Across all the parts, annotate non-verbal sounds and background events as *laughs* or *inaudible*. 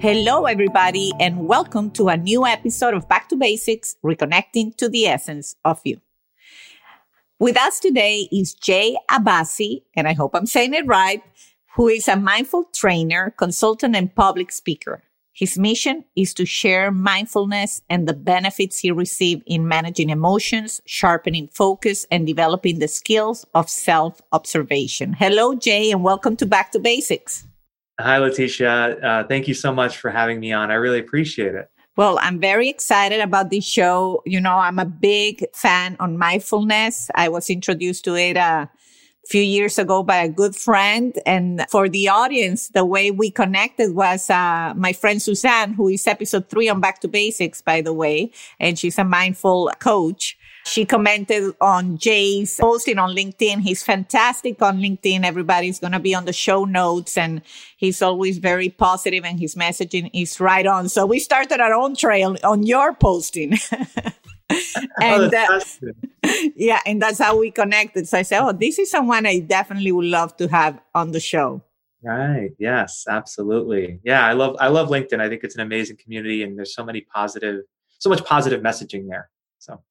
Hello, everybody, and welcome to a new episode of Back to Basics Reconnecting to the Essence of You. With us today is Jay Abbasi, and I hope I'm saying it right, who is a mindful trainer, consultant, and public speaker. His mission is to share mindfulness and the benefits he received in managing emotions, sharpening focus, and developing the skills of self observation. Hello, Jay, and welcome to Back to Basics. Hi, Leticia. Uh, thank you so much for having me on. I really appreciate it. Well, I'm very excited about this show. You know, I'm a big fan on mindfulness. I was introduced to it a few years ago by a good friend. And for the audience, the way we connected was, uh, my friend Suzanne, who is episode three on Back to Basics, by the way. And she's a mindful coach. She commented on Jay's posting on LinkedIn. He's fantastic on LinkedIn. Everybody's going to be on the show notes and he's always very positive and his messaging is right on. So we started our own trail on your posting. *laughs* *laughs* and uh, *laughs* yeah, and that's how we connected. So I said, "Oh, this is someone I definitely would love to have on the show." Right. Yes, absolutely. Yeah, I love I love LinkedIn. I think it's an amazing community, and there's so many positive, so much positive messaging there. So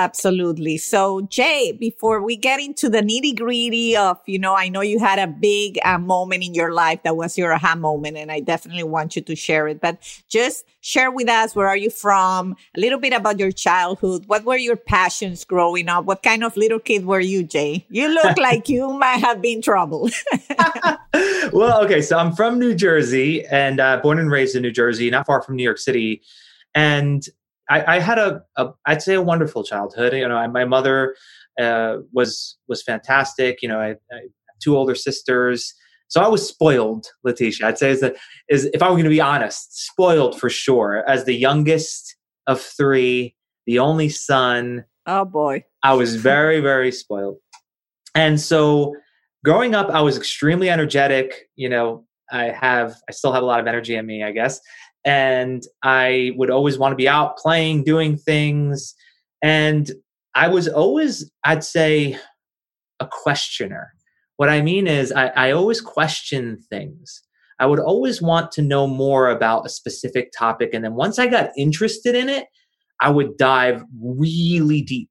Absolutely. So, Jay, before we get into the nitty gritty of, you know, I know you had a big uh, moment in your life that was your aha moment, and I definitely want you to share it. But just share with us where are you from, a little bit about your childhood. What were your passions growing up? What kind of little kid were you, Jay? You look *laughs* like you might have been troubled. *laughs* well, okay. So, I'm from New Jersey and uh, born and raised in New Jersey, not far from New York City. And I, I had a, a, I'd say a wonderful childhood. You know, I, my mother uh, was was fantastic. You know, I, I two older sisters, so I was spoiled. Leticia. I'd say is that is if I were going to be honest, spoiled for sure. As the youngest of three, the only son. Oh boy, I was very very spoiled, and so growing up, I was extremely energetic. You know, I have I still have a lot of energy in me, I guess and I would always want to be out playing, doing things. And I was always, I'd say, a questioner. What I mean is, I, I always question things. I would always want to know more about a specific topic. And then once I got interested in it, I would dive really deep.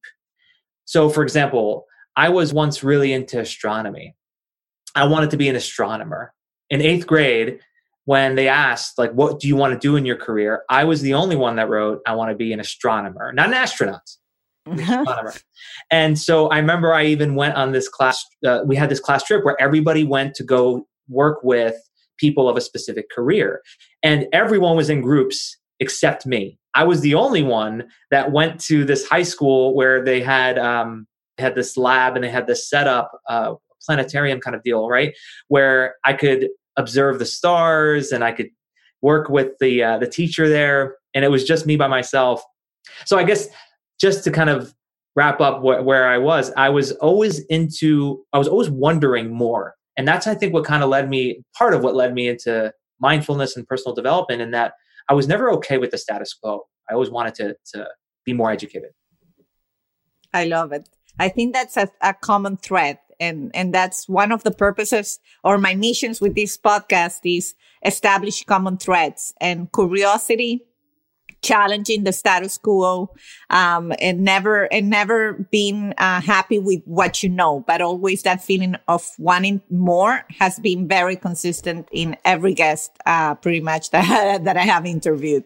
So, for example, I was once really into astronomy. I wanted to be an astronomer. In eighth grade, when they asked like what do you want to do in your career? I was the only one that wrote i want to be an astronomer not an astronaut. *laughs* Astronomer. and so i remember i even went on this class uh, we had this class trip where everybody went to go work with people of a specific career. And everyone was in groups except me. I was the only one that went to this high school where they had um, had this lab and they had this setup uh, planetarium kind of deal right? Where i could observe the stars and I could work with the uh, the teacher there and it was just me by myself. So i guess just to kind of wrap up wh- where i was i was always into i was always wondering more and that's i think what kind of led me part of what led me into mindfulness and personal development and that i was never okay with the status quo. I always wanted to to be more educated. I love it. I think that's a, a common thread and and that's one of the purposes or my missions with this podcast is establish common threads and curiosity challenging the status quo um, and never and never being uh, happy with what you know but always that feeling of wanting more has been very consistent in every guest uh, pretty much that, *laughs* that i have interviewed.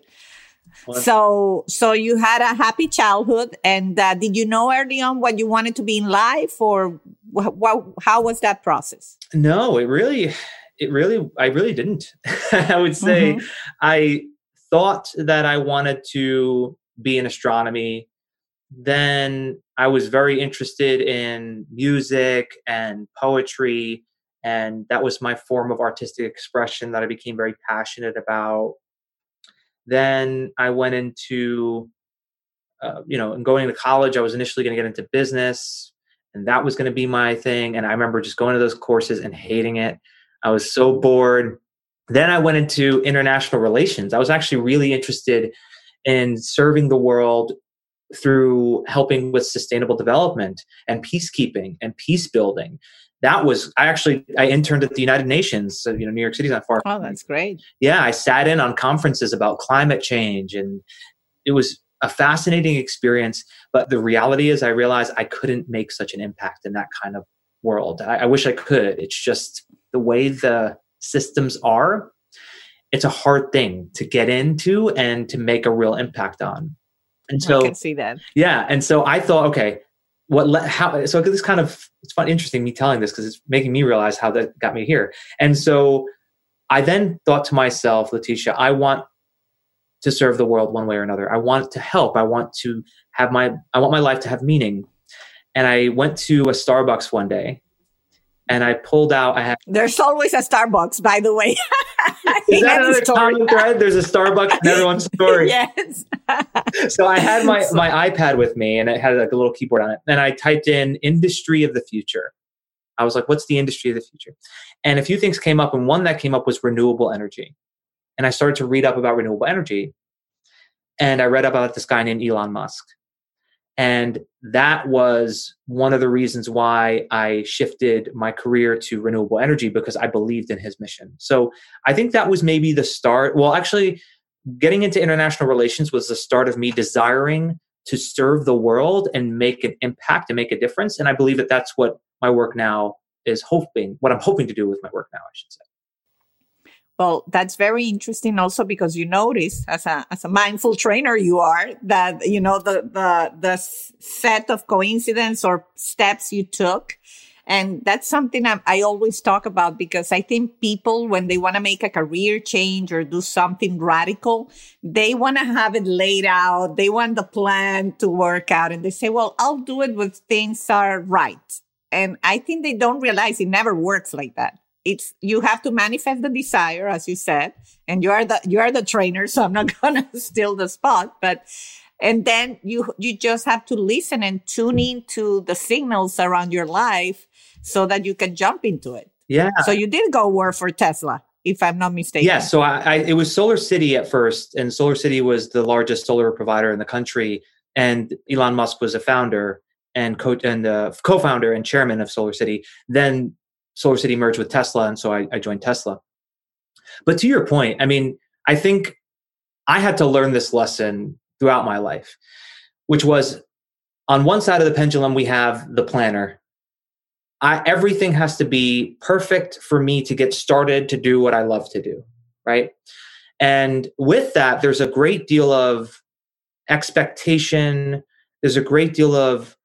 So, so you had a happy childhood, and uh, did you know early on what you wanted to be in life, or wh- how was that process? No, it really, it really, I really didn't. *laughs* I would say mm-hmm. I thought that I wanted to be in astronomy, then I was very interested in music and poetry. And that was my form of artistic expression that I became very passionate about. Then I went into, uh, you know, and going to college, I was initially going to get into business, and that was going to be my thing. And I remember just going to those courses and hating it. I was so bored. Then I went into international relations. I was actually really interested in serving the world through helping with sustainable development and peacekeeping and peace building. That was I actually I interned at the United Nations. So, you know, New York City's not far. Oh, that's great. Yeah, I sat in on conferences about climate change, and it was a fascinating experience. But the reality is, I realized I couldn't make such an impact in that kind of world. I, I wish I could. It's just the way the systems are. It's a hard thing to get into and to make a real impact on. And so I can see that. Yeah. And so I thought, okay, what le- how so this kind of it's fun interesting me telling this because it's making me realize how that got me here. And so I then thought to myself, Leticia, I want to serve the world one way or another. I want to help. I want to have my I want my life to have meaning. And I went to a Starbucks one day and I pulled out. I had. There's always a Starbucks, by the way. *laughs* Is that another common thread? There's a Starbucks in everyone's story. *laughs* yes. so I had my *laughs* my iPad with me, and it had like a little keyboard on it, and I typed in "industry of the future." I was like, "What's the industry of the future?" And a few things came up, and one that came up was renewable energy. And I started to read up about renewable energy, and I read about this guy named Elon Musk. And that was one of the reasons why I shifted my career to renewable energy because I believed in his mission. So I think that was maybe the start. Well, actually, getting into international relations was the start of me desiring to serve the world and make an impact and make a difference. And I believe that that's what my work now is hoping, what I'm hoping to do with my work now, I should say. Well, that's very interesting also because you notice as a, as a mindful trainer you are that, you know, the, the, the set of coincidence or steps you took. And that's something I, I always talk about because I think people, when they want to make a career change or do something radical, they want to have it laid out. They want the plan to work out and they say, well, I'll do it when things are right. And I think they don't realize it never works like that it's you have to manifest the desire as you said and you are the you are the trainer so i'm not *laughs* gonna steal the spot but and then you you just have to listen and tune into the signals around your life so that you can jump into it. Yeah. So you did go work for tesla if i'm not mistaken. Yeah so I, I it was solar city at first and solar city was the largest solar provider in the country and elon musk was a founder and co and the co-founder and chairman of solar city. Then Solar City merged with Tesla, and so I, I joined Tesla. But to your point, I mean, I think I had to learn this lesson throughout my life, which was on one side of the pendulum, we have the planner. I, everything has to be perfect for me to get started to do what I love to do, right? And with that, there's a great deal of expectation. There's a great deal of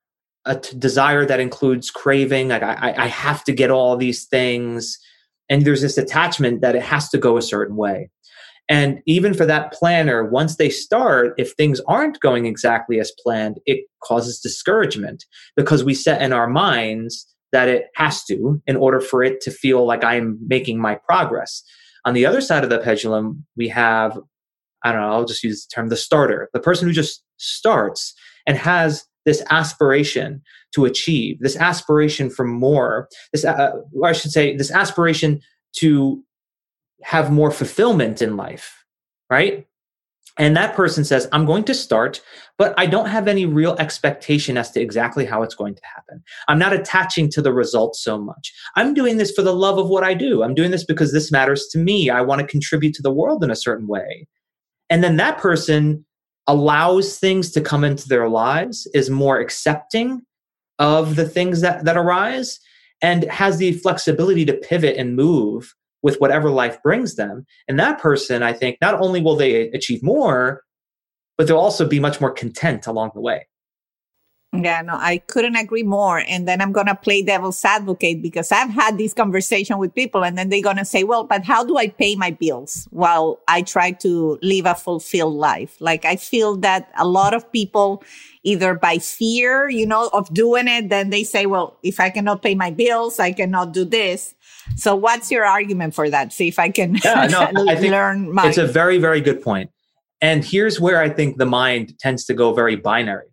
a t- desire that includes craving. Like I, I have to get all these things, and there's this attachment that it has to go a certain way. And even for that planner, once they start, if things aren't going exactly as planned, it causes discouragement because we set in our minds that it has to in order for it to feel like I'm making my progress. On the other side of the pendulum, we have, I don't know, I'll just use the term the starter, the person who just starts and has this aspiration to achieve, this aspiration for more, this, uh, or I should say, this aspiration to have more fulfillment in life, right? And that person says, I'm going to start, but I don't have any real expectation as to exactly how it's going to happen. I'm not attaching to the results so much. I'm doing this for the love of what I do. I'm doing this because this matters to me. I want to contribute to the world in a certain way. And then that person allows things to come into their lives, is more accepting of the things that, that arise, and has the flexibility to pivot and move with whatever life brings them. And that person, I think, not only will they achieve more, but they'll also be much more content along the way. Yeah, no, I couldn't agree more. And then I'm going to play devil's advocate because I've had this conversation with people and then they're going to say, well, but how do I pay my bills while I try to live a fulfilled life? Like I feel that a lot of people either by fear, you know, of doing it, then they say, well, if I cannot pay my bills, I cannot do this. So what's your argument for that? See if I can yeah, no, *laughs* I learn It's a very, very good point. And here's where I think the mind tends to go very binary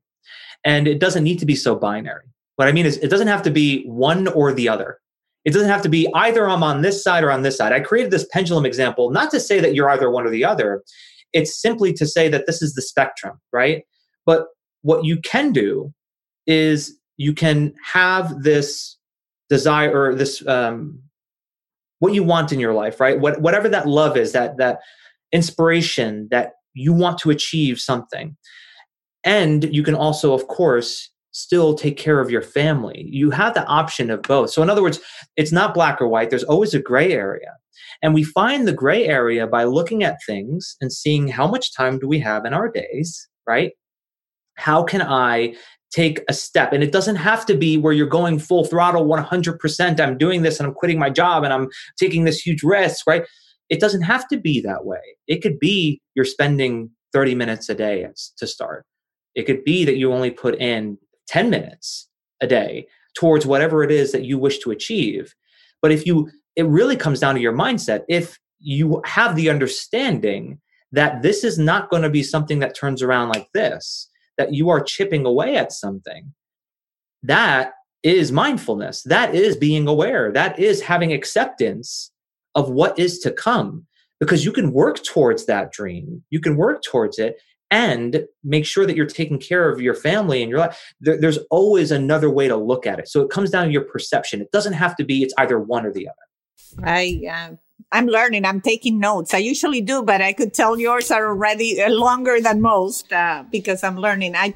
and it doesn't need to be so binary. What I mean is, it doesn't have to be one or the other. It doesn't have to be either I'm on this side or on this side. I created this pendulum example, not to say that you're either one or the other. It's simply to say that this is the spectrum, right? But what you can do is you can have this desire or this um, what you want in your life, right? What, whatever that love is, that that inspiration that you want to achieve something. And you can also, of course, still take care of your family. You have the option of both. So, in other words, it's not black or white, there's always a gray area. And we find the gray area by looking at things and seeing how much time do we have in our days, right? How can I take a step? And it doesn't have to be where you're going full throttle 100%. I'm doing this and I'm quitting my job and I'm taking this huge risk, right? It doesn't have to be that way. It could be you're spending 30 minutes a day to start it could be that you only put in 10 minutes a day towards whatever it is that you wish to achieve. But if you, it really comes down to your mindset. If you have the understanding that this is not going to be something that turns around like this, that you are chipping away at something, that is mindfulness. That is being aware. That is having acceptance of what is to come because you can work towards that dream. You can work towards it and make sure that you're taking care of your family and your life. There, there's always another way to look at it. So it comes down to your perception. It doesn't have to be it's either one or the other. I uh, I'm learning. I'm taking notes. I usually do, but I could tell yours are already uh, longer than most uh, because I'm learning. I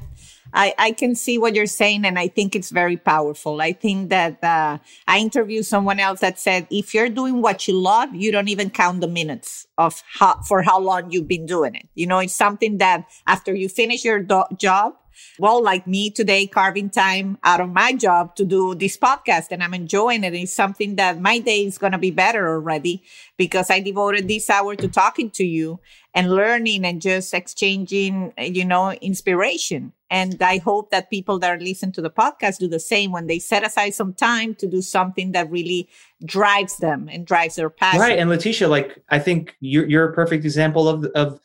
I, I can see what you're saying, and I think it's very powerful. I think that uh, I interviewed someone else that said, if you're doing what you love, you don't even count the minutes of how, for how long you've been doing it. You know, it's something that after you finish your do- job, well, like me today, carving time out of my job to do this podcast and I'm enjoying it. It's something that my day is going to be better already because I devoted this hour to talking to you and learning and just exchanging, you know, inspiration. And I hope that people that are listening to the podcast do the same when they set aside some time to do something that really drives them and drives their passion. Right. And Leticia, like, I think you're, you're a perfect example of, of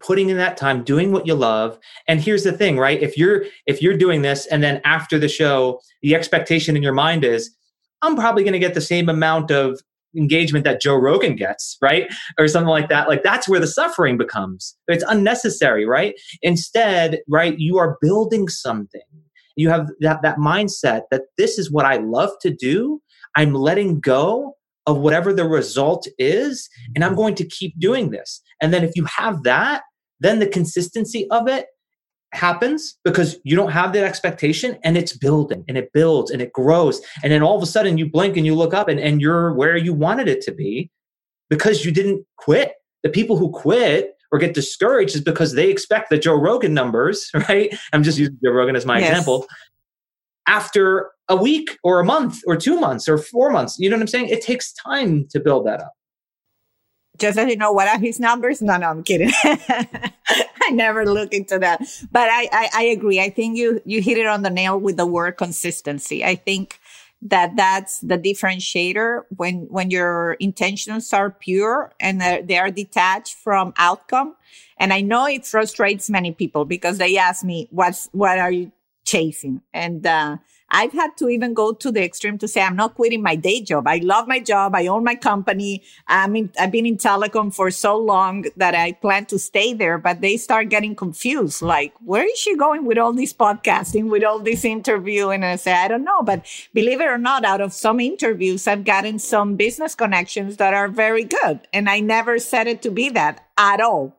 putting in that time doing what you love. And here's the thing right? If you're if you're doing this and then after the show the expectation in your mind is i'm probably going to get the same amount of engagement that joe rogan gets right? Or something like that. Like that's where the suffering becomes. It's unnecessary right? Instead right you are building something. You have that that mindset that this is what i love to do. I'm letting go of whatever the result is and i'm going to keep doing this. And then if you have that then the consistency of it happens because you don't have that expectation and it's building and it builds and it grows. And then all of a sudden you blink and you look up and, and you're where you wanted it to be because you didn't quit. The people who quit or get discouraged is because they expect the joe rogan numbers *laughs* right? I'm just using joe rogan as my yes. example after a week or a month or two months or four months. You know what I'm saying? It takes time to build that up. Just as you know, what are his numbers? No, no, I'm kidding. *laughs* I never look into that. But I, I, I agree. I think you, you hit it on the nail with the word consistency. I think that that's the differentiator when, when your intentions are pure and they are detached from outcome. And I know it frustrates many people because they ask me, what's, what are you chasing? And, uh, I've had to even go to the extreme to say, I'm not quitting my day job. I love my job. I own my company. I mean, I've been in telecom for so long that I plan to stay there, but they start getting confused. Like, where is she going with all this podcasting, with all this interview? And I say, I don't know. But believe it or not, out of some interviews, I've gotten some business connections that are very good. And I never said it to be that at all.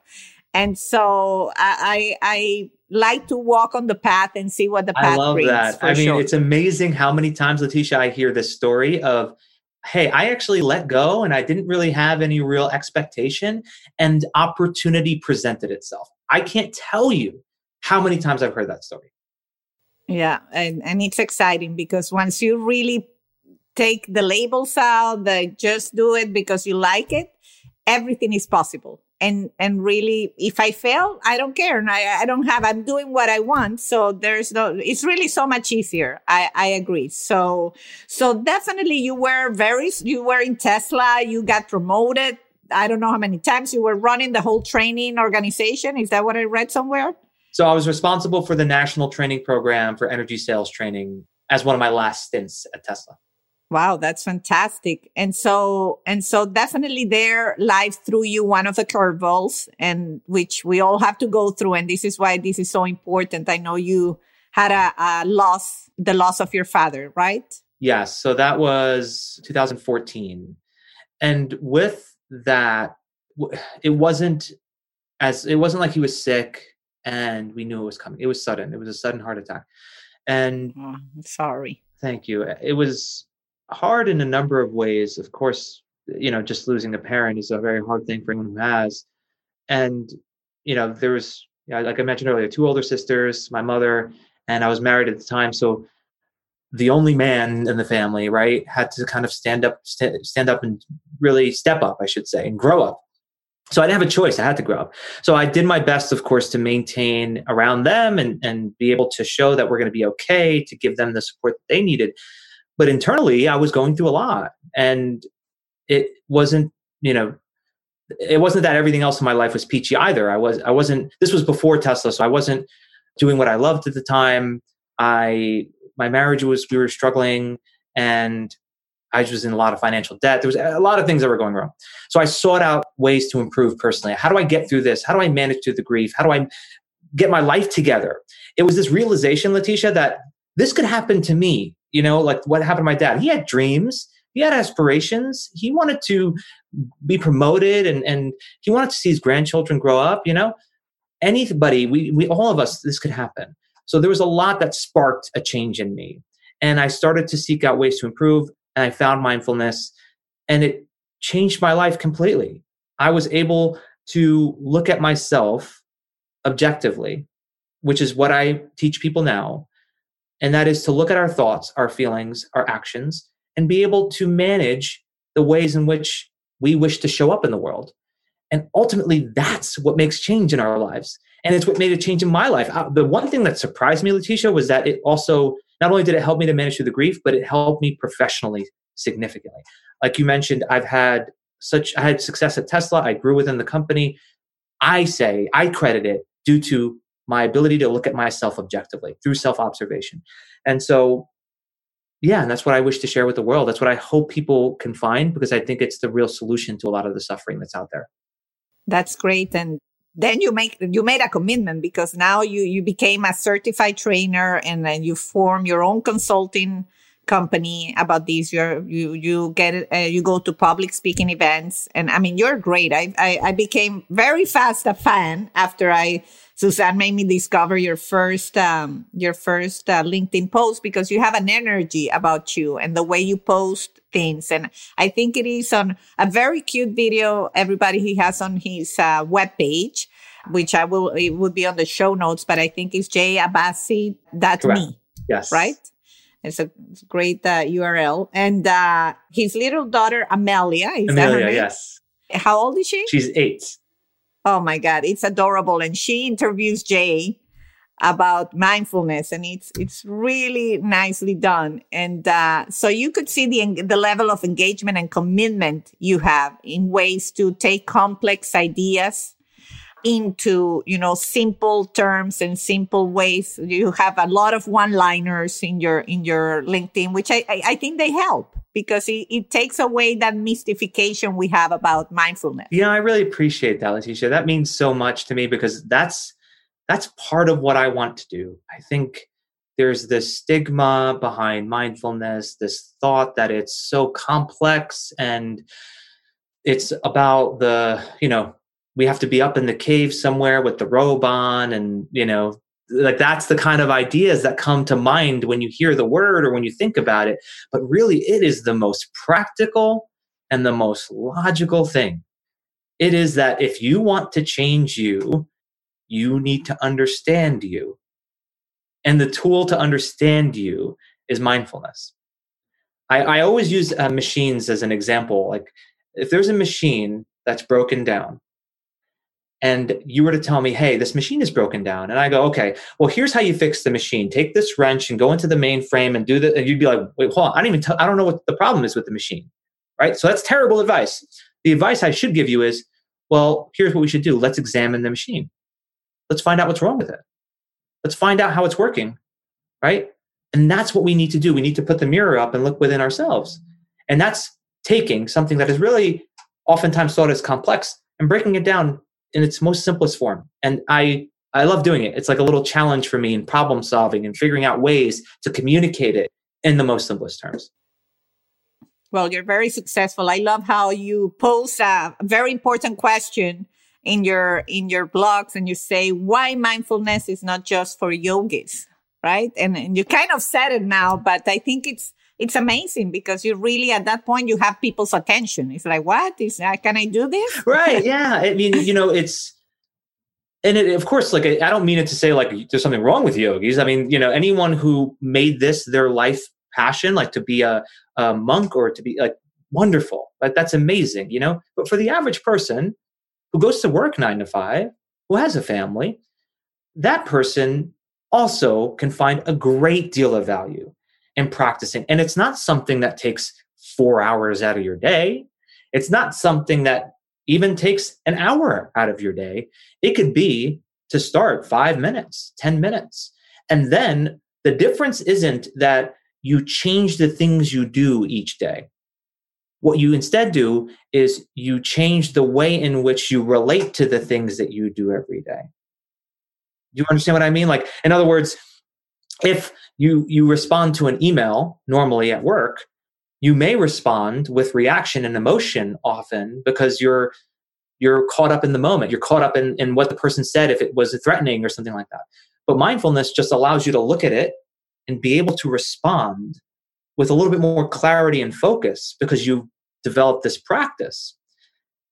And so I, I, I like to walk on the path and see what the path I love brings, that. I mean, sure. it's amazing how many times, Leticia, I hear this story of, hey, I actually let go and I didn't really have any real expectation and opportunity presented itself. I can't tell you how many times I've heard that story. Yeah, and, and it's exciting because once you really take the labels out, that just do it because you like it, everything is possible. And and really, if I fail, I don't care, and I, I don't have. I'm doing what I want, so there's no. It's really so much easier. I I agree. So so definitely, you were very. You were in Tesla. You got promoted. I don't know how many times you were running the whole training organization. Is that what I read somewhere? So I was responsible for the national training program for energy sales training as one of my last stints at Tesla. Wow, that's fantastic. And so, and so definitely there life through you one of the curveballs and which we all have to go through. And this is why this is so important. I know you had a, a loss, the loss of your father, right? Yes. So that was 2014. And with that, it wasn't as, it wasn't like he was sick and we knew it was coming. It was sudden. It was a sudden heart attack. And oh, sorry. Thank you. It was hard in a number of ways. Of course, you know, just losing a parent is a very hard thing for anyone who has. And, you know, there was, like I mentioned earlier, two older sisters, my mother, and I was married at the time. So the only man in the family, right, had to kind of stand up, st- stand up and really step up, I should say, and grow up so I didn't have a choice. I had to grow up. So I did my best, of course, to maintain around them and, and be able to show that we're going to be okay, to give them the support that they needed. But internally, I was going through a lot. And it wasn't, you know, it wasn't that everything else in my life was peachy either. I was, I wasn't, this was before Tesla. So I wasn't doing what I loved at the time. I, my marriage was, we were struggling and I was in a lot of financial debt. There was a lot of things that were going wrong. So I sought out ways to improve personally. How do I get through this? How do I manage through the grief? How do I get my life together? It was this realization, Leticia, that this could happen to me. You know, like what happened to my dad. He had dreams, he had aspirations, he wanted to be promoted and, and he wanted to see his grandchildren grow up, you know. Anybody, we, we all of us, this could happen. So there was a lot that sparked a change in me. And I started to seek out ways to improve and I found mindfulness and it changed my life completely. I was able to look at myself objectively, which is what I teach people now. And that is to look at our thoughts, our feelings, our actions, and be able to manage the ways in which we wish to show up in the world. And ultimately, that's what makes change in our lives. And it's what made a change in my life. Uh, the one thing that surprised me, Leticia, was that it also not only did it help me to manage through the grief, but it helped me professionally significantly. Like you mentioned, I've had such I had success at Tesla. I grew within the company. I say I credit it due to my ability to look at myself objectively through self-observation. And so yeah, and that's what I wish to share with the world. That's what I hope people can find because I think it's the real solution to a lot of the suffering that's out there. That's great and then you make you made a commitment because now you you became a certified trainer and then you form your own consulting company about this you're you you get uh, you go to public speaking events and i mean you're great. I, I i became very fast a fan after i suzanne made me discover your first um your first uh, linkedin post because you have an energy about you and the way you post things and i think it is on a very cute video everybody he has on his uh, web page which i will it would be on the show notes but i think it's jay abbasi that's me yes. right it's a great uh, URL. And uh, his little daughter, Amelia, is Amelia, that her name? yes. How old is she? She's eight. Oh my God, it's adorable. And she interviews Jay about mindfulness and it's it's really nicely done and uh, so you could see the the level of engagement and commitment you have in ways to take complex ideas into you know simple terms and simple ways. You have a lot of one liners in your in your linkedin which i i, think they help because it, it takes away that mystification we have about mindfulness. Yeah i really appreciate that leticia that means so much to me because that's that's part of what i want to do. I think there's this stigma behind mindfulness this thought that it's so complex and it's about the you know we have to be up in the cave somewhere with the robe on and you know like that's the kind of ideas that come to mind when you hear the word or when you think about it but really it is the most practical and the most logical thing it is that if you want to change you you need to understand you And the tool to understand you is mindfulness. I, I always use uh, machines as an example. Like if there's a machine that's broken down, and you were to tell me, hey, this machine is broken down, and I go, okay, well, here's how you fix the machine. Take this wrench and go into the mainframe and do that. And you'd be like, wait, hold on, I don't even, t- I don't know what the problem is with the machine, right? So that's terrible advice. The advice I should give you is, well, here's what we should do. Let's examine the machine. Let's find out what's wrong with it. Let's find out how it's working, right? And that's what we need to do. We need to put the mirror up and look within ourselves. And that's taking something that is really oftentimes thought as complex and breaking it down in its most simplest form. And I I love doing it. It's like a little challenge for me in problem solving and figuring out ways to communicate it in the most simplest terms. Well, you're very successful. I love how you pose a very important question in your in your blogs and you say why mindfulness is not just for yogis, right? And, and you kind of said it now, but I think it's it's amazing because you really at that point you have people's attention. It's like, what is that? Can I do this? Right. *laughs* Yeah. I mean, you know, it's and it, of course, like I don't mean it to say like there's something wrong with yogis. I mean, you know, anyone who made this their life passion, like to be a, a monk or to be like wonderful, like that's amazing, you know. But for the average person who goes to work nine to five, who has a family, that person also can find a great deal of value and practicing. And it's not something that takes four hours out of your day. It's not something that even takes an hour out of your day. It could be to start five minutes, 10 minutes. And then the difference isn't that you change the things you do each day. What you instead do is you change the way in which you relate to the things that you do every day. Do you understand what I mean? Like, in other words, if you you respond to an email normally at work you may respond with reaction and emotion often because you're you're caught up in the moment. You're caught up in, in what the person said if it was threatening or something like that. But mindfulness just allows you to look at it and be able to respond with a little bit more clarity and focus because you've developed this practice.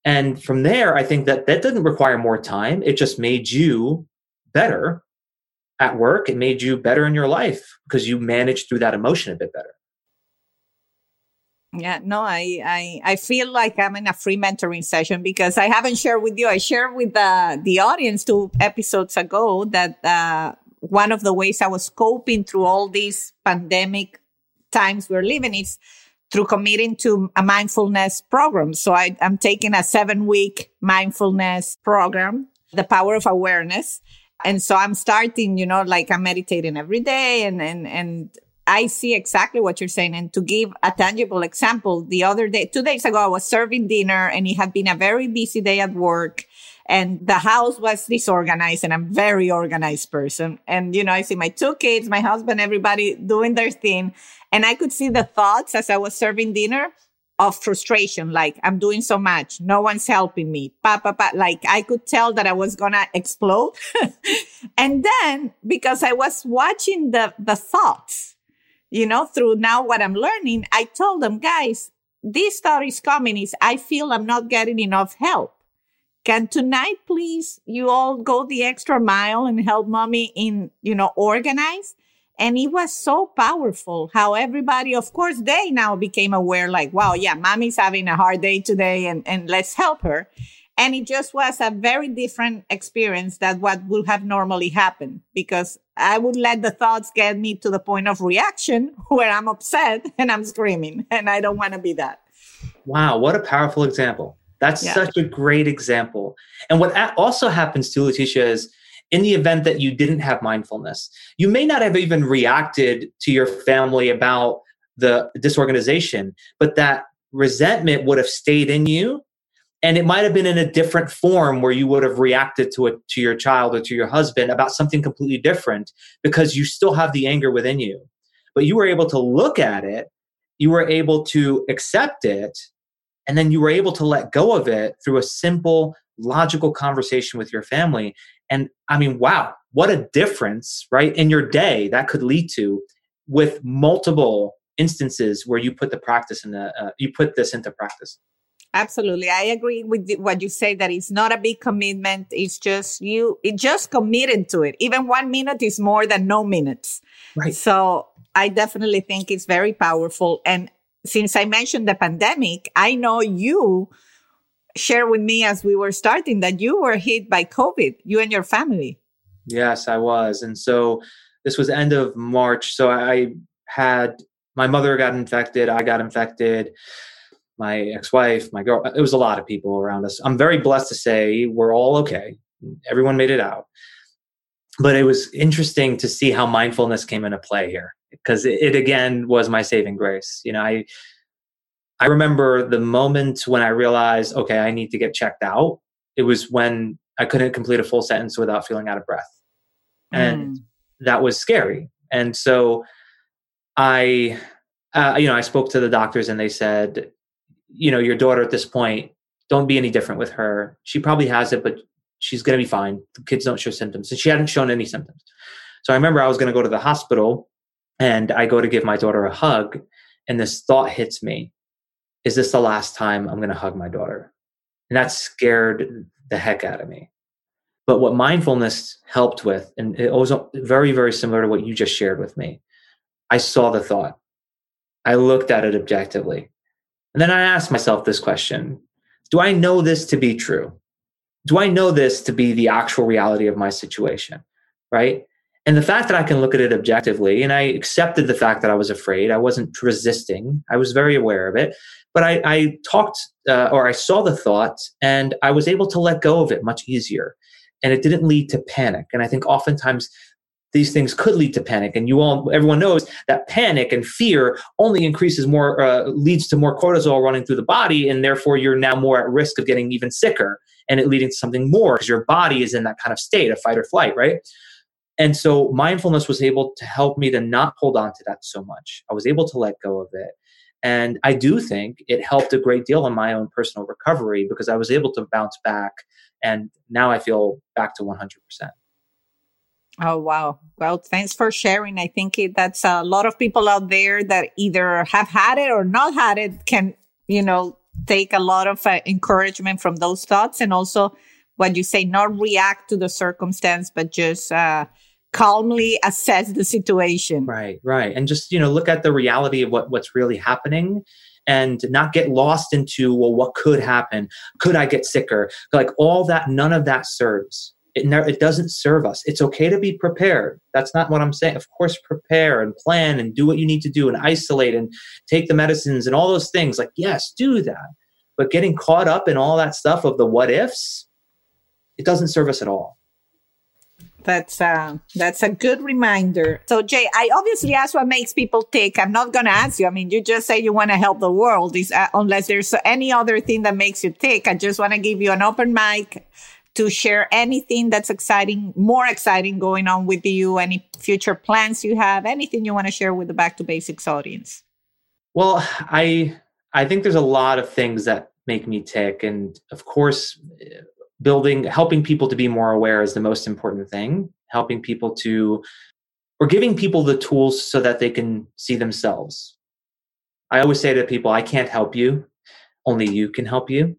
And from there i think that that didn't require more time. It just made you better at work it made you better in your life because you managed through that emotion a bit better. Yeah no i i i feel like i'm in a free mentoring session because i haven't shared with you. I shared with the the audience two episodes ago that uh one of the ways i was coping through all these pandemic times we're living is through committing to a mindfulness program. So I, i'm taking a seven week mindfulness program the power of awareness and so I'm starting, you know, like I'm meditating every day and, and, and I see exactly what you're saying. And to give a tangible example, the other day, two days ago, I was serving dinner and it had been a very busy day at work and the house was disorganized and I'm very organized person. And, you know, I see my two kids, my husband, everybody doing their thing. And I could see the thoughts as I was serving dinner of frustration. Like I'm doing so much. No one's helping me. Pa, pa, pa. Like I could tell that I was going to explode. *laughs* and then because I was watching the, the thoughts, you know, through now what I'm learning, I told them, guys, this thought is coming is I feel I'm not getting enough help. Can tonight please you all go the extra mile and help mommy in, you know, organize? And it was so powerful how everybody, of course, they now became aware like, wow, yeah, mommy's having a hard day today and, and let's help her. And it just was a very different experience than what would have normally happened because I would let the thoughts get me to the point of reaction *laughs* where I'm upset and I'm screaming and I don't want to be that. Wow. What a powerful example. That's yeah. such a great example. And what also happens to Leticia is in the event that you didn't have mindfulness, you may not have even reacted to your family about the disorganization, but that resentment would have stayed in you. And it might have been in a different form where you would have reacted to it to your child or to your husband about something completely different because you still have the anger within you. But you were able to look at it, you were able to accept it, and then you were able to let go of it through a simple, logical conversation with your family. And I mean, wow, what a difference, right, in your day that could lead to with multiple instances where you put the practice in the uh, you put this into practice. Absolutely. I agree with what you say that it's not a big commitment. It's just you, it just committed to it. Even one minute is more than no minutes. Right. So I definitely think it's very powerful. And since I mentioned the pandemic, I know you shared with me as we were starting that you were hit by COVID, you and your family. Yes, I was. And so this was end of March. So I had my mother got infected, I got infected, my ex-wife, my girl, it was a lot of people around us. I'm very blessed to say we're all okay. Everyone made it out. But it was interesting to see how mindfulness came into play here because it, it again was my saving grace. You know, I I remember the moment when I realized, okay, I need to get checked out. It was when I couldn't complete a full sentence without feeling out of breath. And mm. that was scary. And so I, uh, you know, I spoke to the doctors and they said, you know, your daughter at this point, don't be any different with her. She probably has it, but she's going to be fine. The kids don't show symptoms. And she hadn't shown any symptoms. So I remember I was going to go to the hospital and I go to give my daughter a hug. And this thought hits me Is this the last time I'm going to hug my daughter? And that scared the heck out of me. But what mindfulness helped with, and it was very, very similar to what you just shared with me, I saw the thought. I looked at it objectively. And then I asked myself this question Do I know this to be true? Do I know this to be the actual reality of my situation? Right. And the fact that I can look at it objectively, and I accepted the fact that I was afraid, I wasn't resisting, I was very aware of it. But I, I talked uh, or I saw the thought and I was able to let go of it much easier. And it didn't lead to panic. And I think oftentimes these things could lead to panic and you all everyone knows that panic and fear only increases more uh, leads to more cortisol running through the body and therefore you're now more at risk of getting even sicker and it leading to something more because your body is in that kind of state of fight or flight right and so mindfulness was able to help me to not hold on to that so much i was able to let go of it and i do think it helped a great deal in my own personal recovery because i was able to bounce back and now i feel back to 100% Oh, wow. Well, thanks for sharing. I think it, that's a lot of people out there that either have had it or not had it can, you know, take a lot of uh, encouragement from those thoughts. And also what you say, not react to the circumstance, but just, uh, calmly assess the situation. Right, right. And just, you know, look at the reality of what, what's really happening and not get lost into, well, what could happen? Could I get sicker? Like all that, none of that serves it, ne- it doesn't serve us. It's okay to be prepared. That's not what I'm saying. Of course, prepare and plan and do what you need to do and isolate and take the medicines and all those things. Like, yes, do that. But getting caught up in all that stuff of the what ifs, it doesn't serve us at all. That's uh, that's a good reminder. So, Jay, I obviously asked what makes people tick. I'm not going to ask you. I mean, you just say you want to help the world. Is uh, unless there's any other thing that makes you tick. I just want to give you an open mic to share anything that's exciting, more exciting going on with you, any future plans you have, anything you want to share with the Back to Basics audience? Well, I I think there's a lot of things that make me tick and of course building helping people to be more aware is the most important thing, helping people to or giving people the tools so that they can see themselves. I always say to people, I can't help you, only you can help you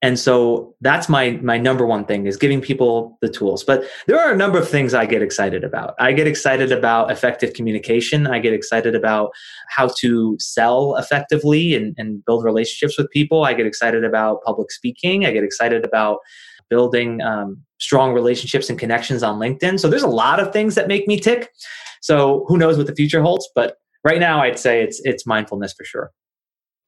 and so that's my my number one thing is giving people the tools. But there are a number of things i get excited about. I get excited about effective communication. I get excited about how to sell effectively and, and build relationships with people. I get excited about public speaking. I get excited about building um, strong relationships and connections on linkedin. So there's a lot of things that make me tick. So who knows what the future holds but right now i'd say it's it's mindfulness for sure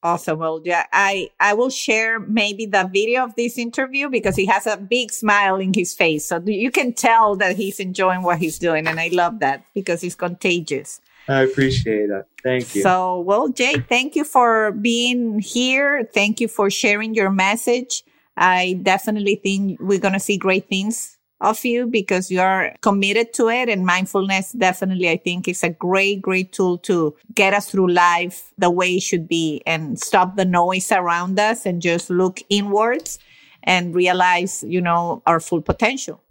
Awesome. Well, yeah, I, I will share maybe the video of this interview because he has a big smile in his face. So you can tell that he's enjoying what he's doing. And I love that because it's contagious. I appreciate that. Thank you. So, well, Jay, thank you for being here. Thank you for sharing your message. I definitely think we're going to see great things of you because you are committed to it. And mindfulness definitely, I think, is a great, great tool to get us through life the way it should be and stop the noise around us and just look inwards and realize, you know, our full potential.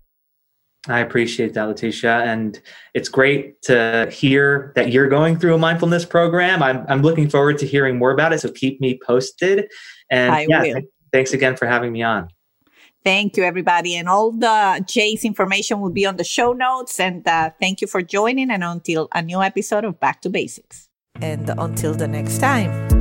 I appreciate that, Leticia. And it's great to hear that you're going through a mindfulness program. I'm, I'm looking forward to hearing more about it. So keep me posted. And I yeah, will. th- thanks again for having me on. Thank you, everybody. And all the Jay's information will be on the show notes. And uh, thank you for joining. And until a new episode of Back to Basics. And until the next time.